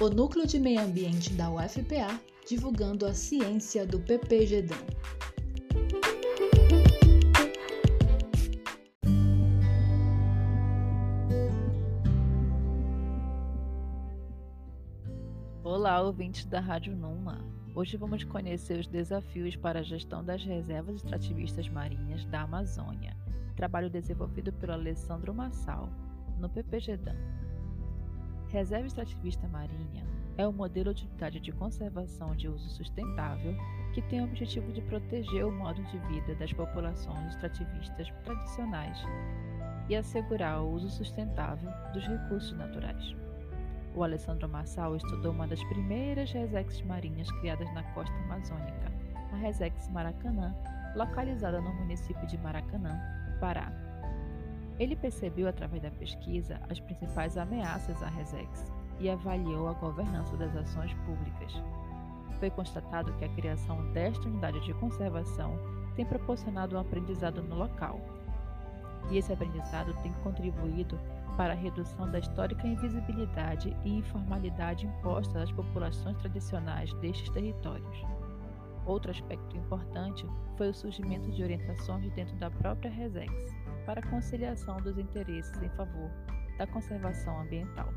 o Núcleo de Meio Ambiente da UFPA divulgando a ciência do PPGDAM. Olá, ouvintes da Rádio Numa. Hoje vamos conhecer os desafios para a gestão das reservas extrativistas marinhas da Amazônia, trabalho desenvolvido pelo Alessandro Massal, no PPGDAM. Reserva Extrativista Marinha é um modelo de unidade de conservação de uso sustentável que tem o objetivo de proteger o modo de vida das populações extrativistas tradicionais e assegurar o uso sustentável dos recursos naturais. O Alessandro Massal estudou uma das primeiras resex marinhas criadas na costa amazônica, a Resex Maracanã, localizada no município de Maracanã, Pará. Ele percebeu através da pesquisa as principais ameaças à Resex e avaliou a governança das ações públicas. Foi constatado que a criação desta unidade de conservação tem proporcionado um aprendizado no local. E esse aprendizado tem contribuído para a redução da histórica invisibilidade e informalidade imposta às populações tradicionais destes territórios. Outro aspecto importante foi o surgimento de orientações dentro da própria Resex para a conciliação dos interesses em favor da conservação ambiental.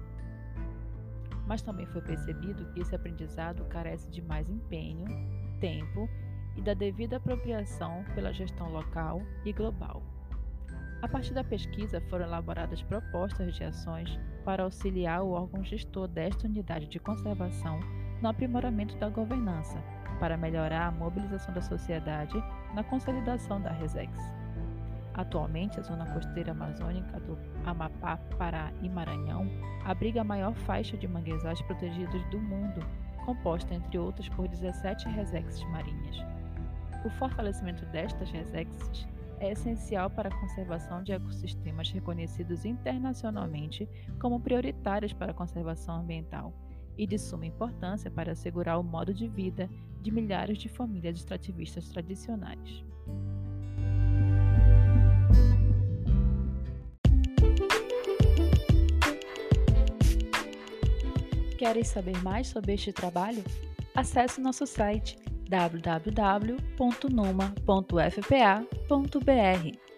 Mas também foi percebido que esse aprendizado carece de mais empenho, tempo e da devida apropriação pela gestão local e global. A partir da pesquisa foram elaboradas propostas de ações para auxiliar o órgão gestor desta unidade de conservação no aprimoramento da governança, para melhorar a mobilização da sociedade na consolidação da RESEX. Atualmente, a zona costeira amazônica do Amapá, Pará e Maranhão abriga a maior faixa de manguezais protegidos do mundo, composta, entre outras, por 17 resexes marinhas. O fortalecimento destas resexes é essencial para a conservação de ecossistemas reconhecidos internacionalmente como prioritários para a conservação ambiental e de suma importância para assegurar o modo de vida de milhares de famílias extrativistas tradicionais. Querem saber mais sobre este trabalho? Acesse nosso site www.numa.fpa.br